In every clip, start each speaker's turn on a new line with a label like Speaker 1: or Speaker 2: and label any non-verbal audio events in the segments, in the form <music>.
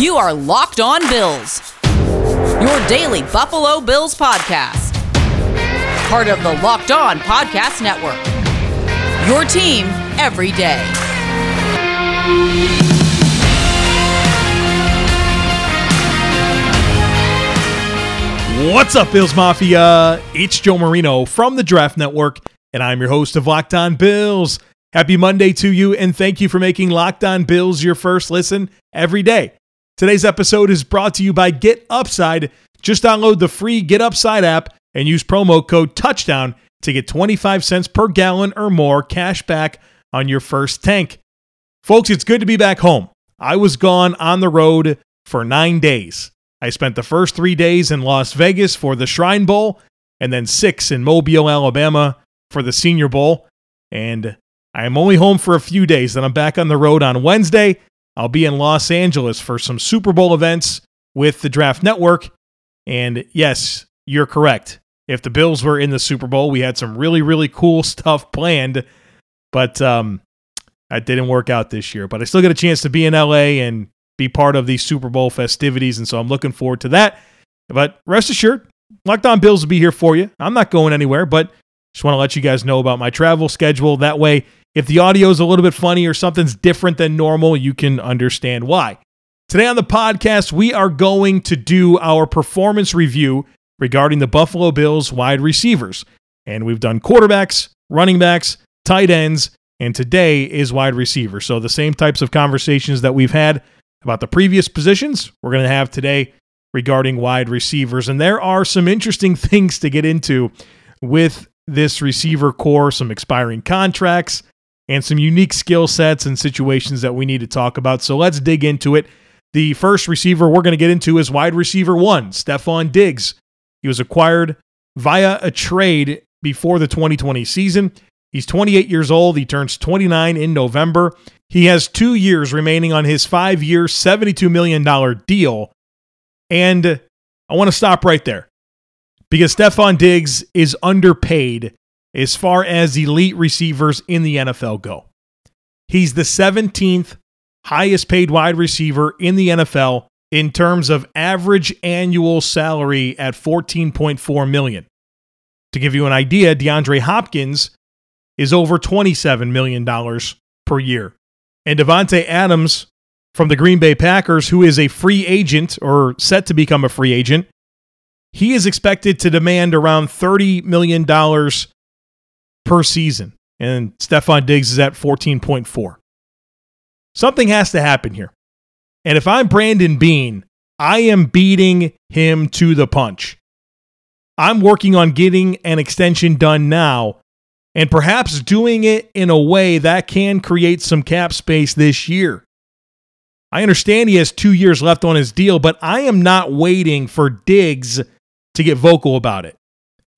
Speaker 1: You are Locked On Bills, your daily Buffalo Bills podcast. Part of the Locked On Podcast Network. Your team every day.
Speaker 2: What's up, Bills Mafia? It's Joe Marino from the Draft Network, and I'm your host of Locked On Bills. Happy Monday to you, and thank you for making Locked On Bills your first listen every day. Today's episode is brought to you by Get Upside. Just download the free Get Upside app and use promo code TOUCHDOWN to get 25 cents per gallon or more cash back on your first tank. Folks, it's good to be back home. I was gone on the road for nine days. I spent the first three days in Las Vegas for the Shrine Bowl, and then six in Mobile, Alabama for the Senior Bowl. And I am only home for a few days. Then I'm back on the road on Wednesday. I'll be in Los Angeles for some Super Bowl events with the Draft Network. And yes, you're correct. If the Bills were in the Super Bowl, we had some really, really cool <laughs> stuff planned, but um, that didn't work out this year. But I still get a chance to be in LA and be part of these Super Bowl festivities. And so I'm looking forward to that. But rest assured, Locked On Bills will be here for you. I'm not going anywhere, but just want to let you guys know about my travel schedule. That way, if the audio is a little bit funny or something's different than normal, you can understand why. Today on the podcast, we are going to do our performance review regarding the Buffalo Bills wide receivers. And we've done quarterbacks, running backs, tight ends, and today is wide receiver. So the same types of conversations that we've had about the previous positions we're going to have today regarding wide receivers. And there are some interesting <laughs> things to get into with this receiver corps, some expiring contracts, and some unique skill sets and situations that we need to talk about. So let's dig into it. The first receiver we're going to get into is wide receiver one, Stefon Diggs. He was acquired via a trade before the 2020 season. He's 28 years old. He turns 29 in November. He has two years remaining on his five year, $72 million deal. And I want to stop right there because Stefon Diggs is underpaid as far as elite receivers in the NFL go. He's the 17th highest paid wide receiver in the NFL in terms of average annual salary at 14.4 million. To give you an idea, DeAndre Hopkins is over $27 million per year. And Davante Adams from the Green Bay Packers, who is a free agent or set to become a free agent, he is expected to demand around $30 million per season. And Stefon Diggs is at 14.4. Something has to happen here. And if I'm Brandon Beane, I am beating him to the punch. I'm working on getting an extension done now and perhaps doing it in a way that can create some cap space this year. I understand he has two years left on his deal, but I am not waiting for Diggs to get vocal about it.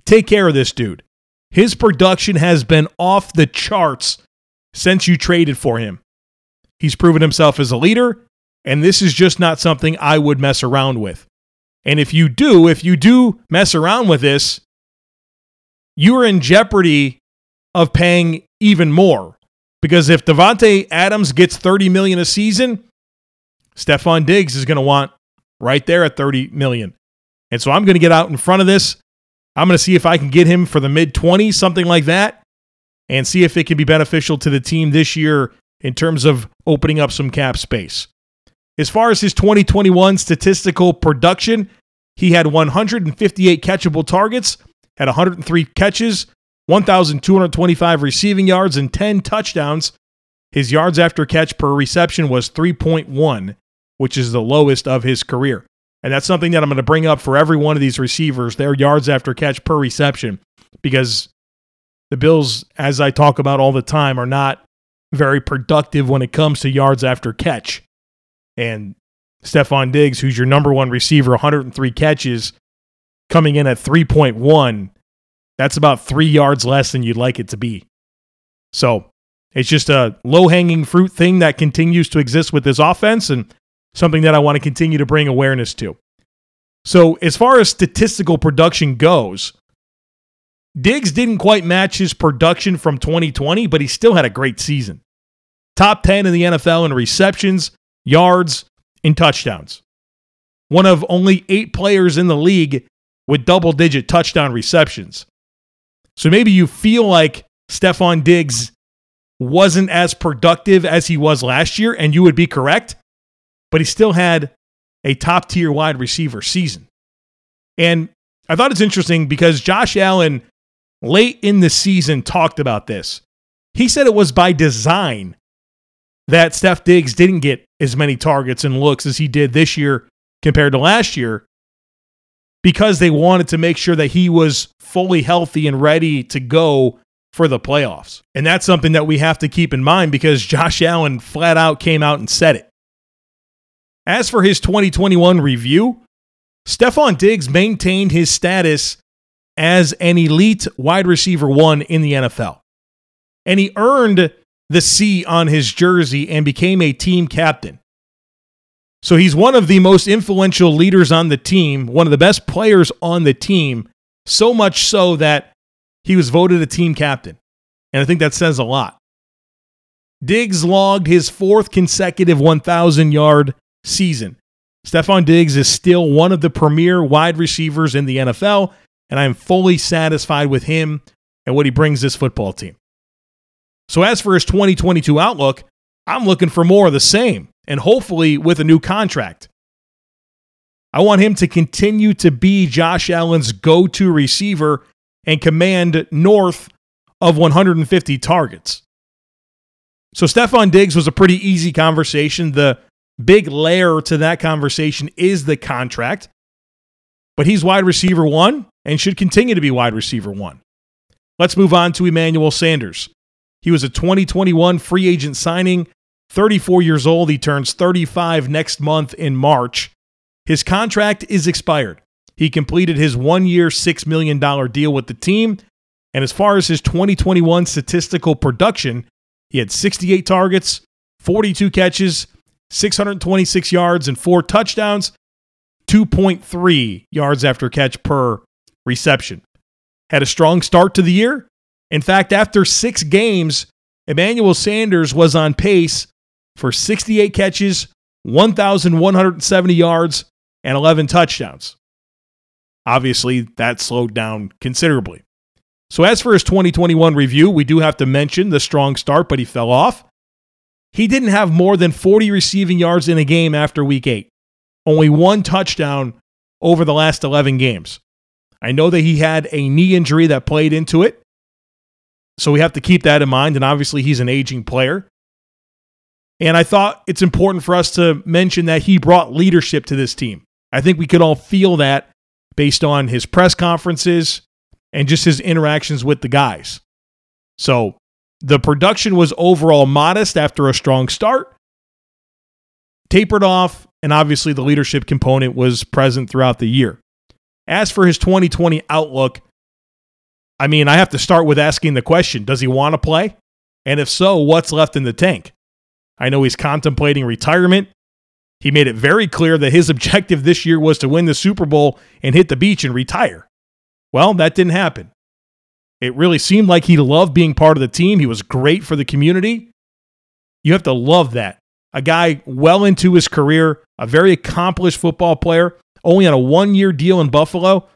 Speaker 2: Take care of this dude. His production has been off the charts since you traded for him. He's proven himself as a leader, and this is just not something I would mess around with. And if you do, if you do mess around with this, you are in jeopardy of paying even more. Because if Davante Adams gets 30 million a season, Stefon Diggs is going to want right there at 30 million. And so I'm going to get out in front of this. I'm going to see if I can get him for the mid 20s, something like that, and see if it can be beneficial to the team this year in terms of opening up some cap space. As far as his 2021 statistical production, he had 158 catchable targets, had 103 catches, 1,225 receiving yards, and 10 touchdowns. His yards after catch per reception was 3.1, which is the lowest of his career. And that's something that I'm going to bring up for every one of these receivers, their yards after catch per reception, because the Bills, as I talk about all the time, are not very productive when it comes to yards after catch. And Stefon Diggs, who's your number one receiver, 103 catches, coming in at 3.1 that's about three yards less than you'd like it to be. So it's just a low hanging fruit thing that continues to exist with this offense and something that I want to continue to bring awareness to. So, as far as statistical production goes, Diggs didn't quite match his production from 2020, but he still had a great season. Top 10 in the NFL in receptions, yards, and touchdowns. One of only eight players in the league with double digit touchdown receptions. So maybe you feel like Stefon Diggs wasn't as productive as he was last year, and you would be correct, but he still had a top tier wide receiver season. And I thought it's interesting because Josh Allen late in the season talked about this. He said it was by design that Steph Diggs didn't get as many targets and looks as he did this year compared to last year because they wanted to make sure that he was fully healthy and ready to go for the playoffs. And that's something that we have to keep in mind because <laughs> Josh Allen flat out came out and said it. As for his 2021 review, Stefon Diggs maintained his status as an elite wide receiver one in the NFL. And he earned the C on his jersey and became a team captain. So he's one of the most influential leaders on the team, one of the best players on the team, so much so that he was voted a team captain. And I think that says a lot. Diggs logged his fourth consecutive 1,000 yard season. Stefon Diggs is still one of the premier wide receivers in the NFL, and I am fully satisfied with him and what he brings this football team. So, as for his 2022 outlook, I'm looking for more of the same and hopefully with a new contract. I want him to continue to be Josh Allen's go to receiver and command north of 150 targets. So, Stefon Diggs was a pretty easy conversation. The big layer to that conversation is the contract, but he's wide receiver one and should continue to be wide receiver one. Let's move on to Emmanuel Sanders. He was a 2021 free agent signing 34 years old. He turns 35 next month in March. His contract is expired. He completed his one year, $6 million deal with the team. And as far as his 2021 statistical production, he had 68 targets, 42 catches, 626 yards, and four touchdowns, 2.3 yards after catch per reception. Had a strong start to the year. In fact, after six games, Emmanuel Sanders was on pace for 68 catches, 1,170 yards, and 11 touchdowns. Obviously, that slowed down considerably. So, as for his 2021 review, we do have to mention the strong start, but he fell off. He didn't have more than 40 receiving yards in a game after week eight, only one touchdown over the last 11 games. I know that he had a knee injury that played into it, so we have to keep that in mind. And obviously, he's an aging player. And I thought it's important for us to mention that he brought leadership to this team. I think we could all feel that based on his press conferences and just his interactions with the guys. So the production was overall modest after a strong start, tapered off, and obviously the leadership component was present throughout the year. As for his 2020 outlook, I mean, I have to start with asking the question Does he want to play? And if so, what's left in the tank? I know he's contemplating retirement. He made it very clear that his <laughs> objective this year was to win the Super Bowl and hit the beach and retire. Well, that didn't happen. It really seemed like he loved being part of the team. He was great for the community. You have to love that. A guy well into his career, a very accomplished football player, only on a one year deal in Buffalo,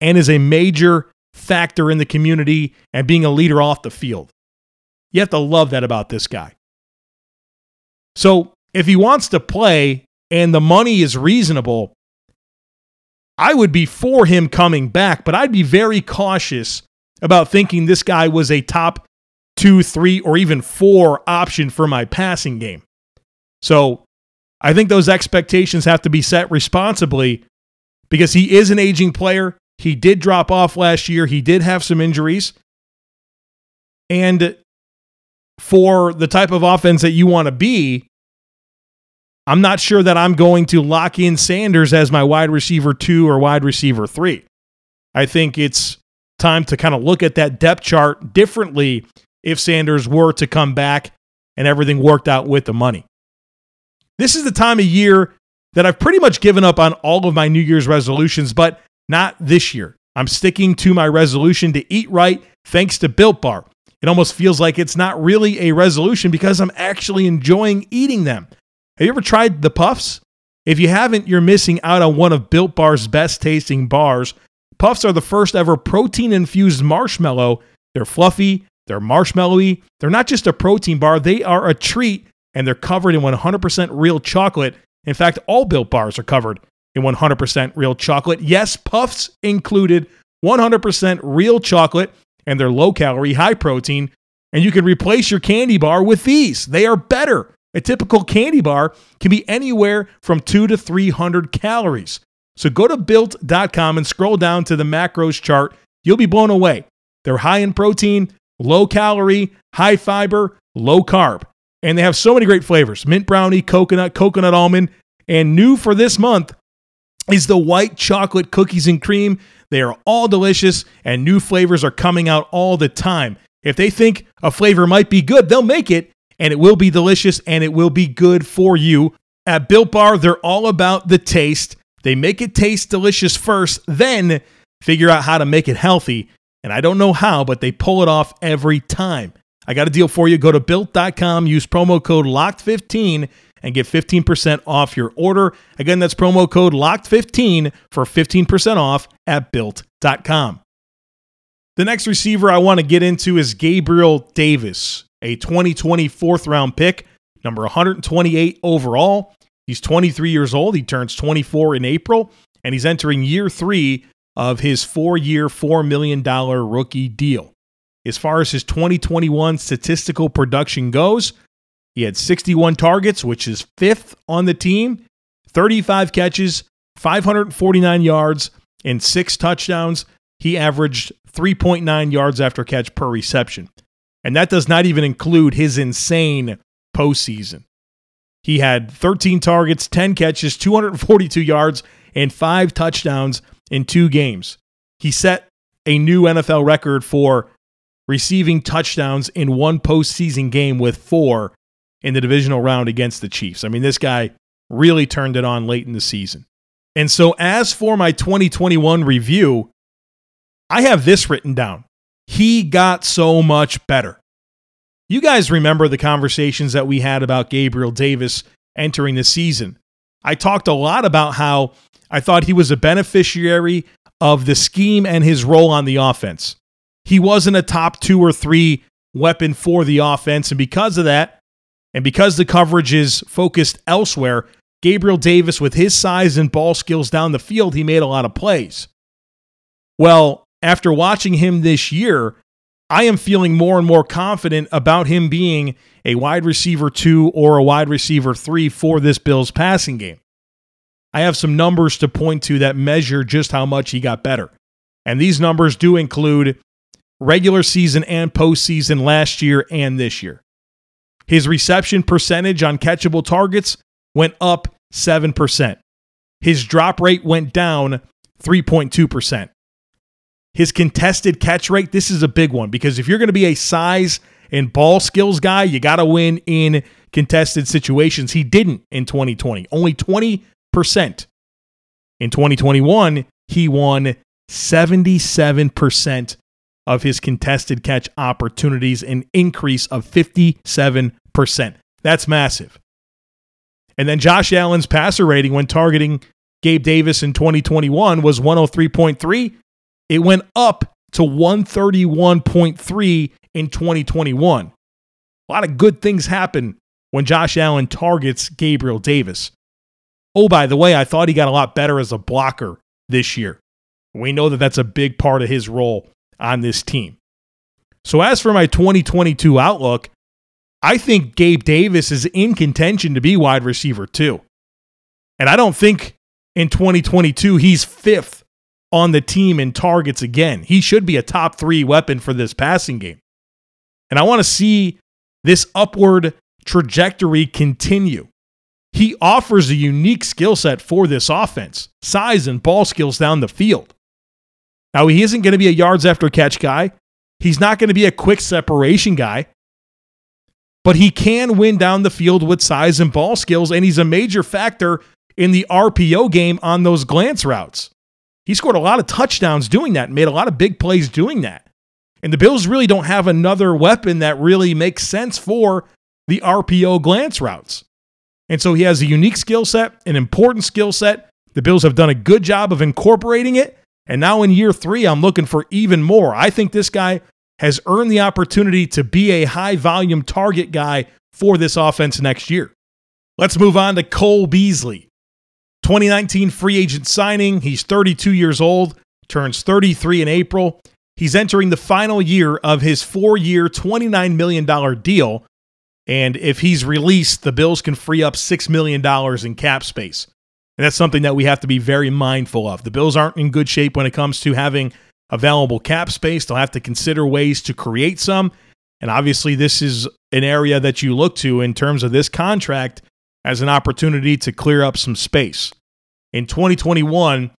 Speaker 2: and is a major factor in the community and being a leader off the field. You have to love that about this guy. So if he wants to play and the money is reasonable, I would be for him coming back, but I'd be very cautious about thinking this guy was a top two, three, or even four option for my passing game. So I think those expectations have to be set responsibly because he is an aging player. He did drop off last year, he did have some injuries. And for the type of offense that you want to be, I'm not sure that I'm going to lock in Sanders as my wide receiver two or wide receiver three. I think it's time to kind of look at that depth chart differently if Sanders were to come back and everything worked out with the money. This is the time of year that I've pretty much given up on all of my New Year's resolutions, but not this year. I'm sticking to my resolution to eat right thanks to Built Bar. It almost feels like it's not really a resolution because I'm actually enjoying eating them. Have you ever tried the puffs? If you haven't, you're missing out on one of Built Bar's best tasting bars. Puffs are the first ever protein infused marshmallow. They're fluffy, they're marshmallowy. They're not just a protein bar, they are a treat, and they're covered in 100% real chocolate. In fact, all Built Bars are covered in 100% real chocolate. Yes, Puffs included 100% real chocolate, and they're low calorie, high protein. And you can replace your candy bar with these. They are better. A typical candy bar can be anywhere from two to 300 calories. So go to built.com and scroll down to the macros chart. You'll be blown away. They're high in protein, low calorie, high fiber, low carb. And they have so many great flavors mint brownie, coconut, coconut almond. And new for this month is the white chocolate cookies and cream. They are all delicious, and new flavors are coming out all the time. If they think a flavor might be good, they'll make it and it will be delicious and it will be good for you. At Built Bar, they're all about the taste. They make it taste delicious first, then figure out how to make it healthy. And I don't know how, but they pull it off every time. I got a deal for you. Go to built.com, use promo code LOCKED15 and get 15% off your order. Again, that's promo code LOCKED15 for 15% off at built.com. The next receiver I want to get into is Gabriel Davis a 2020 fourth round pick, number 128 overall. He's 23 years old. He turns 24 in April, and he's entering year three of his four year, $4 million rookie deal. As far as his 2021 statistical production goes, he had 61 targets, which is fifth on the team, 35 catches, 549 yards, and six touchdowns. He averaged 3.9 yards after catch per reception. And that does not even include his insane postseason. He had 13 targets, 10 catches, 242 yards, and five touchdowns in two games. He set a new NFL record for receiving touchdowns in one postseason game with four in the divisional round against the Chiefs. I mean, this guy really turned it on late in the season. And so, as for my 2021 review, I have this written down he got so much better. You guys remember the conversations that we had about Gabriel Davis entering the season. I talked a lot about how I thought he was a beneficiary of the scheme and his role on the offense. He wasn't a top two or three weapon for the offense. And because of that, and because the coverage is focused elsewhere, Gabriel Davis, with his size and ball skills down the field, he made a lot of plays. Well, after watching him this year, I am feeling more and more confident about him being a wide receiver two or a wide receiver three for this Bills passing game. I have some numbers to point to that measure just how much he got better. And these numbers do include regular season and postseason last year and this year. His reception percentage on catchable targets went up 7%. His drop rate went down 3.2%. His contested catch rate, this is a big one because if you're going to be a size and ball skills guy, you got to win in contested situations. He didn't in 2020, only 20%. In 2021, he won 77% of his contested catch opportunities, an increase of 57%. That's massive. And then Josh Allen's passer rating when targeting Gabe Davis in 2021 was 103.3. It went up to 131.3 in 2021. A lot of good things happen when Josh Allen targets Gabriel Davis. Oh, by the way, I thought he got a lot better as a blocker this year. We know that that's a big part of his role on this team. So, as for my 2022 outlook, I think Gabe Davis is in contention to be wide receiver two. And I don't think in 2022 he's fifth on the team in targets again. He should be a top three weapon for this passing game. And I want to see this upward trajectory continue. He offers a unique skill set for this offense size and ball skills down the field. Now, he isn't going to be a yards after catch guy. He's not going to be a quick separation guy, but he can win down the field with size and ball skills, and he's a major factor in the RPO game on those glance routes. He scored a lot of touchdowns doing that, made a lot of big plays doing that. And the Bills really don't have another weapon that really makes sense for the RPO glance routes. And so he has a unique skill set, an important skill set. The Bills have done a good job of incorporating it. And now in year three, I'm looking for even more. I think this guy has earned the opportunity to be a high volume target guy for this offense next year. Let's move on to Cole Beasley. 2019 free agent signing. He's 32 years old, turns 33 in April. He's entering the final year of his four year, $29 million deal. And if he's released, the Bills can free up $6 million in cap space. And that's something that we have to be very mindful of. The Bills aren't in good shape when it comes to having available cap space. They'll have to consider ways to create some. And obviously, this is an area that you look to in terms of this contract as an opportunity to clear up some space. In 2021,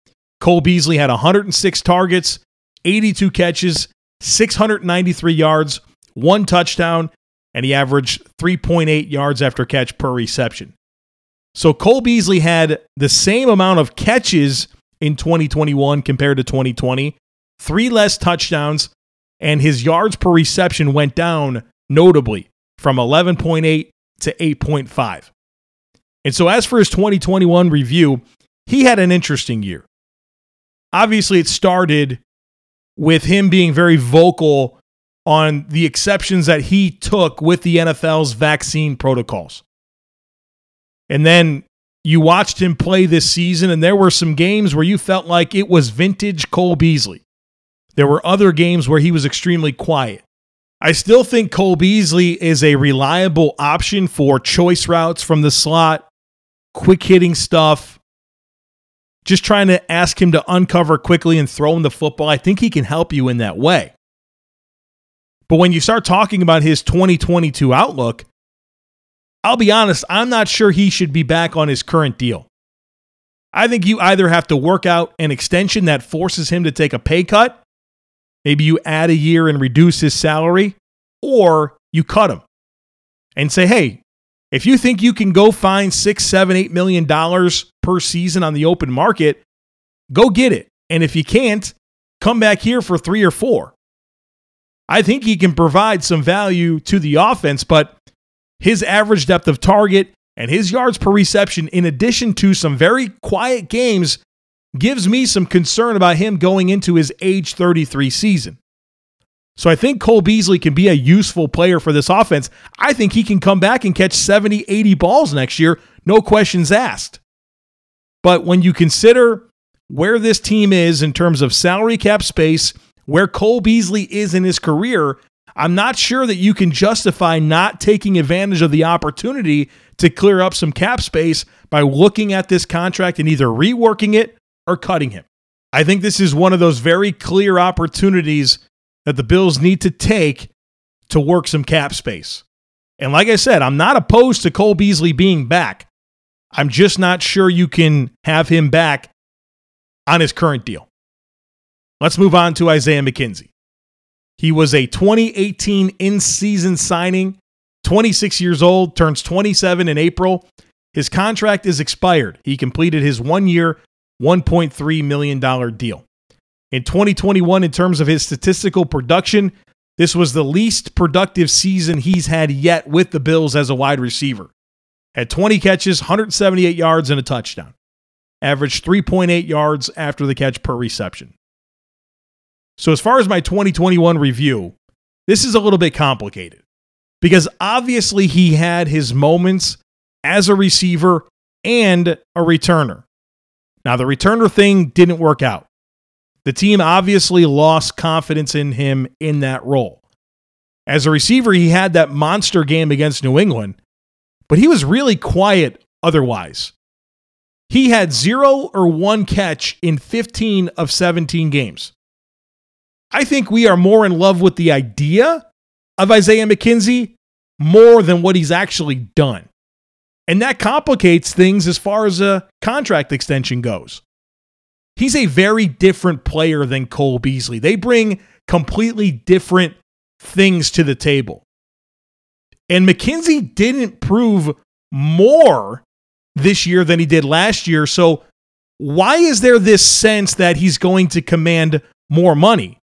Speaker 2: Cole Beasley had 106 targets, 82 catches, 693 yards, one touchdown, and he averaged 3.8 yards after catch per reception. So Cole Beasley had the same amount of catches in 2021 compared to 2020, three less touchdowns, and his yards per reception went down notably from 11.8 to 8.5. And so, as for his 2021 review, he had an interesting year. Obviously, it started with him being very vocal on the exceptions that he took with the NFL's vaccine protocols. And then you watched him play this season, and there were some games where you felt like it was vintage Cole Beasley. There were other games where he was extremely quiet. I still think Cole Beasley is a reliable option for choice routes from the slot, quick hitting stuff, just trying to ask him to uncover quickly and throw him the football. I think he can help you in that way. But when you start talking about his 2022 outlook, I'll be honest, I'm not sure he should be back on his current deal. I think you either have to work out an extension that forces him to take a pay cut, maybe you add a year and reduce his salary, or you cut him and say, hey, if you think you can go find six, seven, eight million dollars per season on the open market, go get it. And if you can't, come back here for three or four. I think he can provide some value to the offense, but his average depth of target and his yards per reception, in addition to some very quiet games, gives me some concern about him going into his age 33 season. So I think Cole Beasley can be a useful player for this offense. I think he can come back and catch 70, 80 balls next year, no questions asked. But when you consider where this team is in terms of salary cap space, where Cole Beasley is in his career, I'm not sure that you can justify not taking advantage of the opportunity to clear up some cap space by looking at this contract and either reworking it or cutting him. I think this is one of those very clear opportunities that the Bills need to take to work some cap space. And like I said, I'm not opposed to Cole Beasley being back. I'm just not sure you can have him back on his current deal. Let's move on to Isaiah McKenzie. He was a 2018 in season signing, 26 years old, turns 27 in April. His contract is expired. He completed his one year, $1.3 million deal. In 2021, in terms of his statistical production, this was the least productive season he's had yet with the Bills as a wide receiver. Had 20 catches, 178 yards, and a touchdown. Averaged 3.8 yards after the catch per reception. So, as far as my 2021 review, this is a little bit complicated because obviously he had his moments as a receiver and a returner. Now, the returner thing didn't work out. The team obviously lost confidence in him in that role. As a receiver, he had that monster game against New England, but he was really quiet otherwise. He had zero or one catch in 15 of 17 games. I think we are more in love with the idea of Isaiah McKenzie more than what he's actually done. And that complicates things as far as a contract extension goes. He's a very different player than Cole Beasley. They bring completely different things to the table. And McKenzie didn't prove more this year than he did last year. So, why is there this sense that he's going to command more money?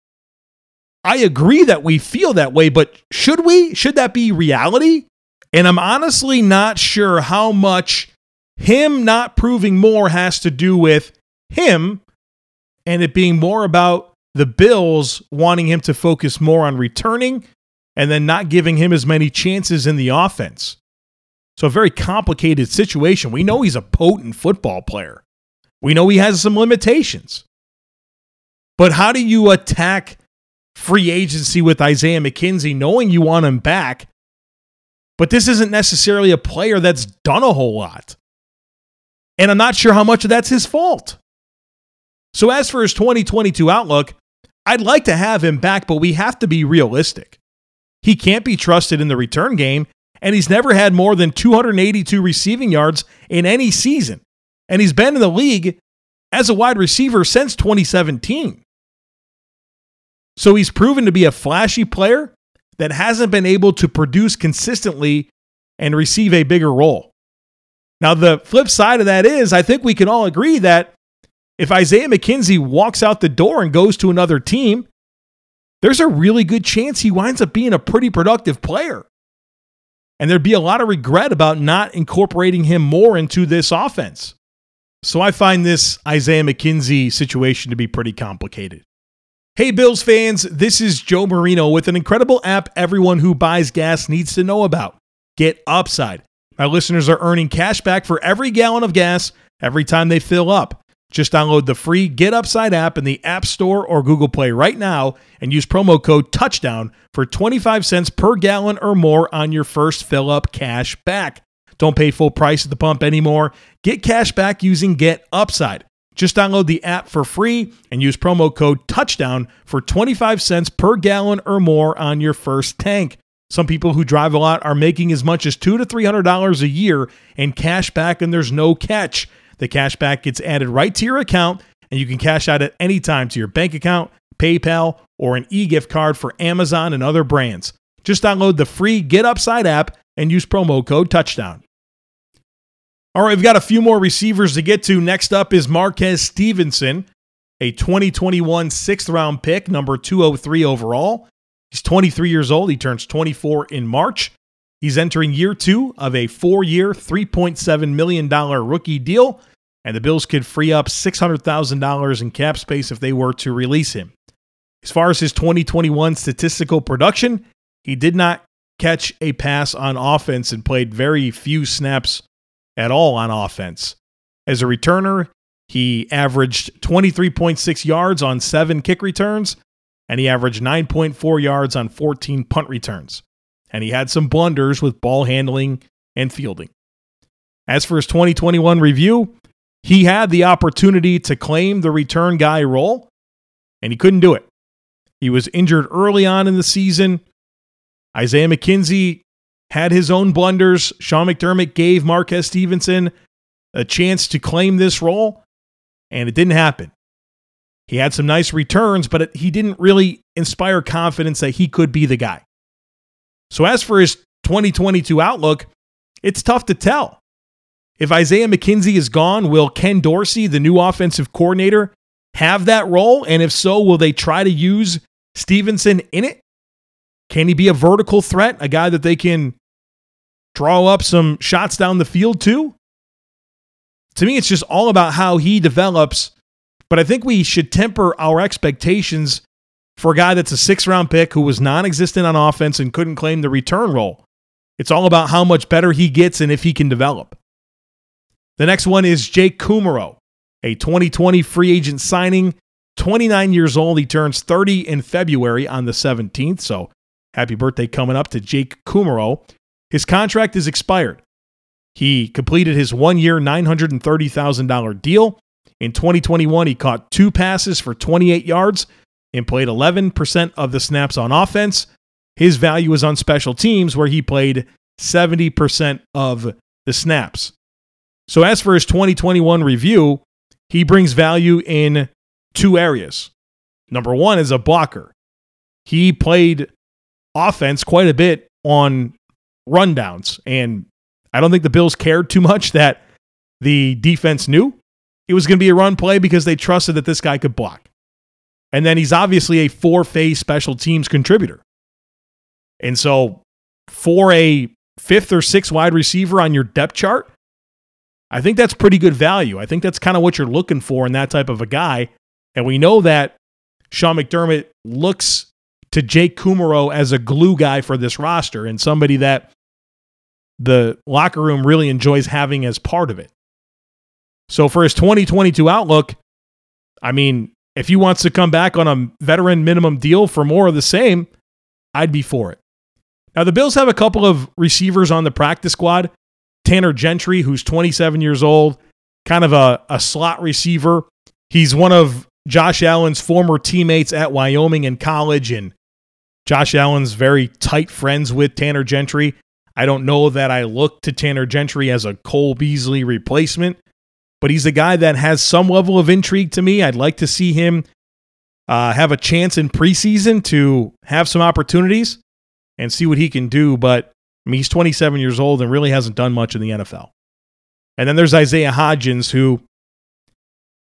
Speaker 2: I agree that we feel that way, but should we? Should that be reality? And I'm honestly not sure how much him not proving more has to do with him and it being more about the Bills wanting him to focus more on returning and then not giving him as many chances in the offense. So, a very complicated situation. We know he's a potent football player, we know he has some limitations. But how do you attack free agency with Isaiah McKenzie knowing you want him back? But this isn't necessarily a player that's done a whole lot. And I'm not sure how much of that's his fault. So, as for his 2022 outlook, I'd like to have him back, but we have to be realistic. He can't be trusted in the return game, and he's never had more than 282 receiving yards in any season. And he's been in the league as a wide receiver since 2017. So he's proven to be a flashy player that hasn't been able to produce consistently and receive a bigger role. Now, the flip side of that is, I think we can all agree that if Isaiah McKenzie walks out the door and goes to another team, there's a really good chance he winds up being a pretty productive player. And there'd be a lot of regret about not incorporating him more into this offense. So I find this Isaiah McKenzie situation to be pretty complicated. Hey, Bills fans, this is Joe Marino with an incredible app everyone who buys gas needs to know about Get Upside. My listeners are earning cash back for every gallon of gas every time they fill up. Just download the free Get Upside app in the App Store or Google Play right now and use promo code TOUCHDOWN for 25 cents per gallon or more on your first fill up cash back. Don't pay full price at the pump anymore. Get cash back using Get Upside. Just download the app for free and use promo code TOUCHDOWN for 25 cents per gallon or more on your first tank. Some people who drive a lot are making as much as two to three hundred dollars a year in cash back, and there's no catch. The cash back gets added right to your account, and you can cash out at any time to your bank account, PayPal, or an e-gift card for Amazon and other brands. Just download the free Get Upside app and use promo code Touchdown. All right, we've got a few more receivers to get to. Next up is Marquez Stevenson, a 2021 sixth round pick, number 203 overall. He's 23 years old. He turns 24 in March. He's entering year two of a four year, $3.7 million rookie deal, and the Bills could free up $600,000 in cap space if they were to release him. As far as his 2021 statistical production, he did not catch a pass on offense and played very few snaps at all on offense. As a returner, he averaged 23.6 yards on seven kick returns, and he averaged 9.4 yards on 14 punt returns. And he had some blunders with ball handling and fielding. As for his 2021 review, he had the opportunity to claim the return guy role, and he couldn't do it. He was injured early on in the season. Isaiah McKenzie had his own blunders. Sean McDermott gave Marquez Stevenson a chance to claim this role, and it didn't happen. He had some nice returns, but he didn't really inspire confidence that he could be the guy. So, as for his 2022 outlook, it's tough to tell. If Isaiah McKenzie is gone, will Ken Dorsey, the new offensive coordinator, have that role? And if so, will they try to use Stevenson in it? Can he be a vertical threat, a guy that they can draw up some shots down the field too? To me, it's just all about how he develops. But I think we should temper our expectations for a guy that's a six round pick who was non existent on offense and couldn't claim the return role. It's all about how much better he gets and if he can develop. The next one is Jake Kumerow, a 2020 free agent signing. 29 years old. He turns 30 in February on the 17th. So Happy birthday coming up to Jake Kumerow. His contract is expired. He completed his one year, $930,000 deal. In 2021, he caught two passes for 28 yards and played 11% of the snaps on offense. His value is on special teams, where he played 70% of the snaps. So, as for his 2021 review, he brings value in two areas. Number one is a blocker. He played offense quite a bit on rundowns. And I don't think the Bills cared too much <laughs> that the defense knew it was going to be a run play because they trusted that this guy could block. And then he's obviously a four phase special teams contributor. And so for a fifth or sixth wide receiver on your depth chart, I think that's pretty good value. I think that's kind of what you're looking for in that type of a guy. And we know that Sean McDermott looks to Jake Kumerow as a glue guy for this roster and somebody that the locker room really enjoys having as part of it. So for his 2022 outlook, I mean, if he wants to come back on a veteran minimum deal for more of the same, I'd be for it. Now, the Bills have a couple of receivers on the practice squad. Tanner Gentry, who's 27 years old, kind of a, a slot receiver. He's one of Josh Allen's former teammates at Wyoming in college, and Josh Allen's very tight friends with Tanner Gentry. I don't know that I look to Tanner Gentry as a Cole Beasley replacement, but he's a guy that has some level of intrigue to me. I'd like to see him uh, have a chance in preseason to have some opportunities and see what he can do. But I mean, he's 27 years old and really hasn't done much in the NFL. And then there's Isaiah Hodgins, who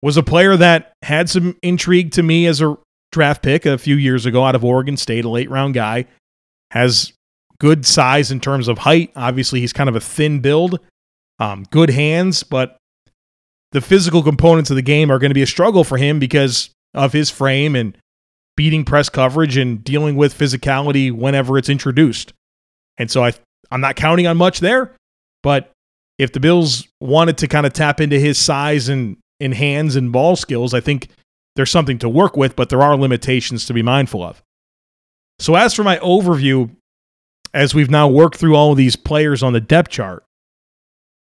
Speaker 2: was a player that had some intrigue to me as a draft pick a few years ago out of Oregon State, a late round guy, has good size in terms of height. Obviously, he's kind of a thin build, um, good hands, but the physical components of the game are going to be a struggle for him because of his frame and beating press coverage and dealing with physicality whenever it's introduced. And so I, I'm not counting on much there, but if the Bills wanted to kind of tap into his size and in hands and ball skills, I think there's something to work with, but there are limitations to be mindful of. So as for my overview, as we've now worked through all of these players on the depth chart,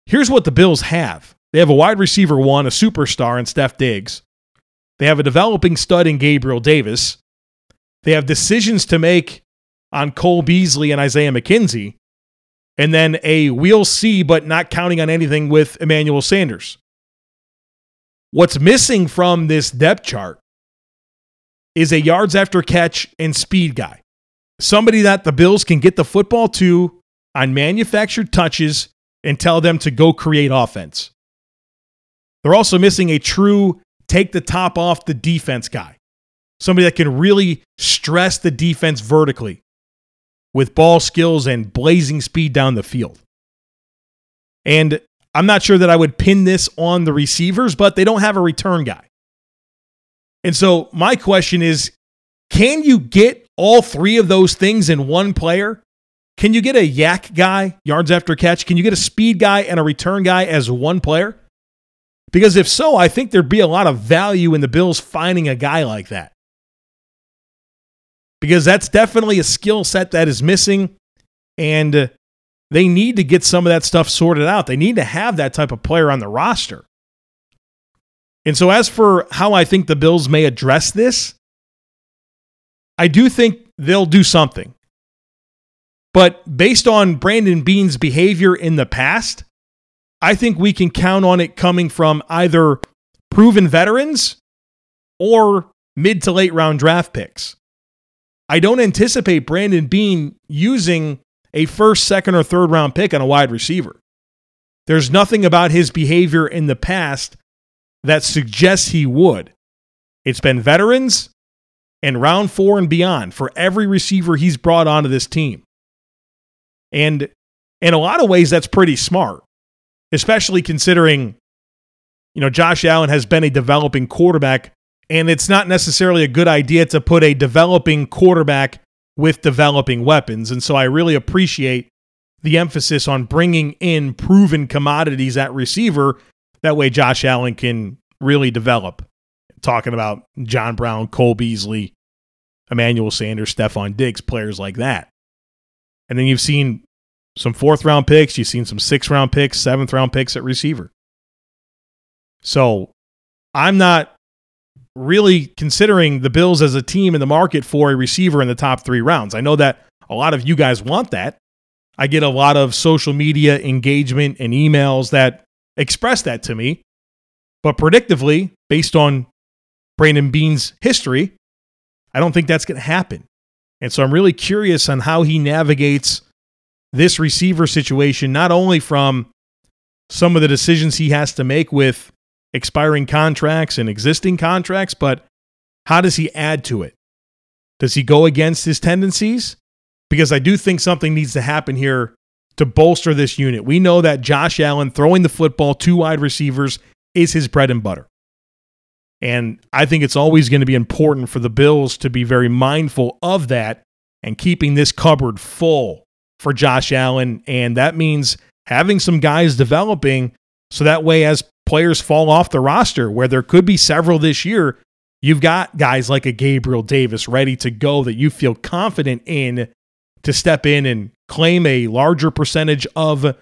Speaker 2: here's what the Bills have. They have a wide receiver one, a superstar in Steph Diggs. They have a developing stud in Gabriel Davis. They have decisions to make on Cole Beasley and Isaiah McKenzie. And then a we'll see, but not counting on anything with Emmanuel Sanders. What's missing from this depth chart is a yards after catch and speed guy somebody that the Bills can get the football to on manufactured touches and tell them to go create offense. They're also missing a true take the top off the defense guy, somebody that can really stress the defense vertically with ball skills and blazing speed down the field. And I'm not sure that I would pin this on the receivers, but they don't have a return guy. And so my question is can you get all three of those things in one player? Can you get a YAC guy, yards after catch? Can you get a speed guy and a return guy as one player? Because if so, I think there'd be a lot of value in the Bills finding a guy like that. Because that's definitely a skill set that is missing. And uh, they need to get some of that stuff sorted out. They need to have that type of player on the roster. And so, as for how I think the Bills may address this, I do think they'll do something. But based on Brandon Beane's behavior in the past, I think we can count on it coming from either proven veterans or mid to late round draft picks. I don't anticipate Brandon Beane using a first, second, or third round pick on a wide receiver. There's nothing about his behavior in the past that suggests he would. It's been veterans and round four and beyond for every receiver he's brought onto this team. And in a lot of ways, that's pretty smart, especially considering, you know, Josh Allen has been a developing quarterback, and it's not necessarily a good idea to put a developing quarterback with developing weapons. And so I really appreciate the emphasis on bringing in proven commodities at receiver. That way, Josh Allen can really develop talking about John Brown, Cole Beasley, Emmanuel Sanders, Stefon Diggs, players like that. And then you've seen some fourth round picks, you've seen some sixth round picks, seventh round picks at receiver. So I'm not really considering the Bills as a team in the market for a receiver in the top three rounds. I know that a lot of you guys want that. I get a lot of social media engagement and emails that express that to me. But predictively, based on Brandon Beane's history, I don't think that's going to happen. And so I'm really curious on how he navigates this receiver situation, not only from some of the decisions he has to make with expiring contracts and existing contracts, but how does he add to it? Does he go against his tendencies? Because I do think something needs to happen here to bolster this unit. We know that Josh Allen throwing the football to wide receivers is his bread and butter. And I think it's always going to be important for the Bills to be very mindful of that and keeping this cupboard full for Josh Allen. And that means having some guys developing so that way, as players fall off the roster, where there could be several this year, you've got guys like a Gabriel Davis ready to go that you feel confident in to step in and claim a larger percentage of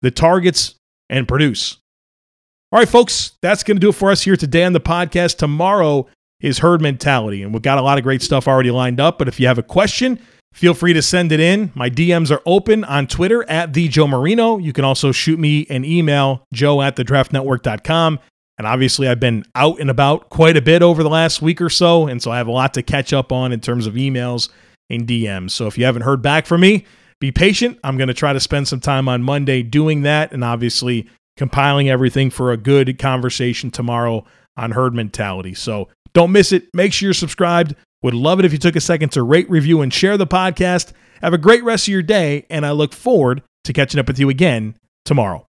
Speaker 2: the targets and produce. All right, folks, that's going to do it for us here today on the podcast. Tomorrow is herd mentality, and we've got a lot of great stuff already lined up. But if you have a question, feel free to send it in. My DMs are open on Twitter at the Joe Marino. You can also shoot me an email, joe at the draftnetwork.com. And obviously, I've been out and about quite a bit over the last week or so. And so I have a lot to catch up on in terms of emails and DMs. So if you haven't heard back from me, be patient. I'm going to try to spend some time on Monday doing that and obviously compiling everything for a good conversation tomorrow on herd mentality. So don't miss it. Make sure you're subscribed. Would love it if you took a second to rate, review, and share the podcast. Have a great rest of your day, and I look forward to catching up with you again tomorrow.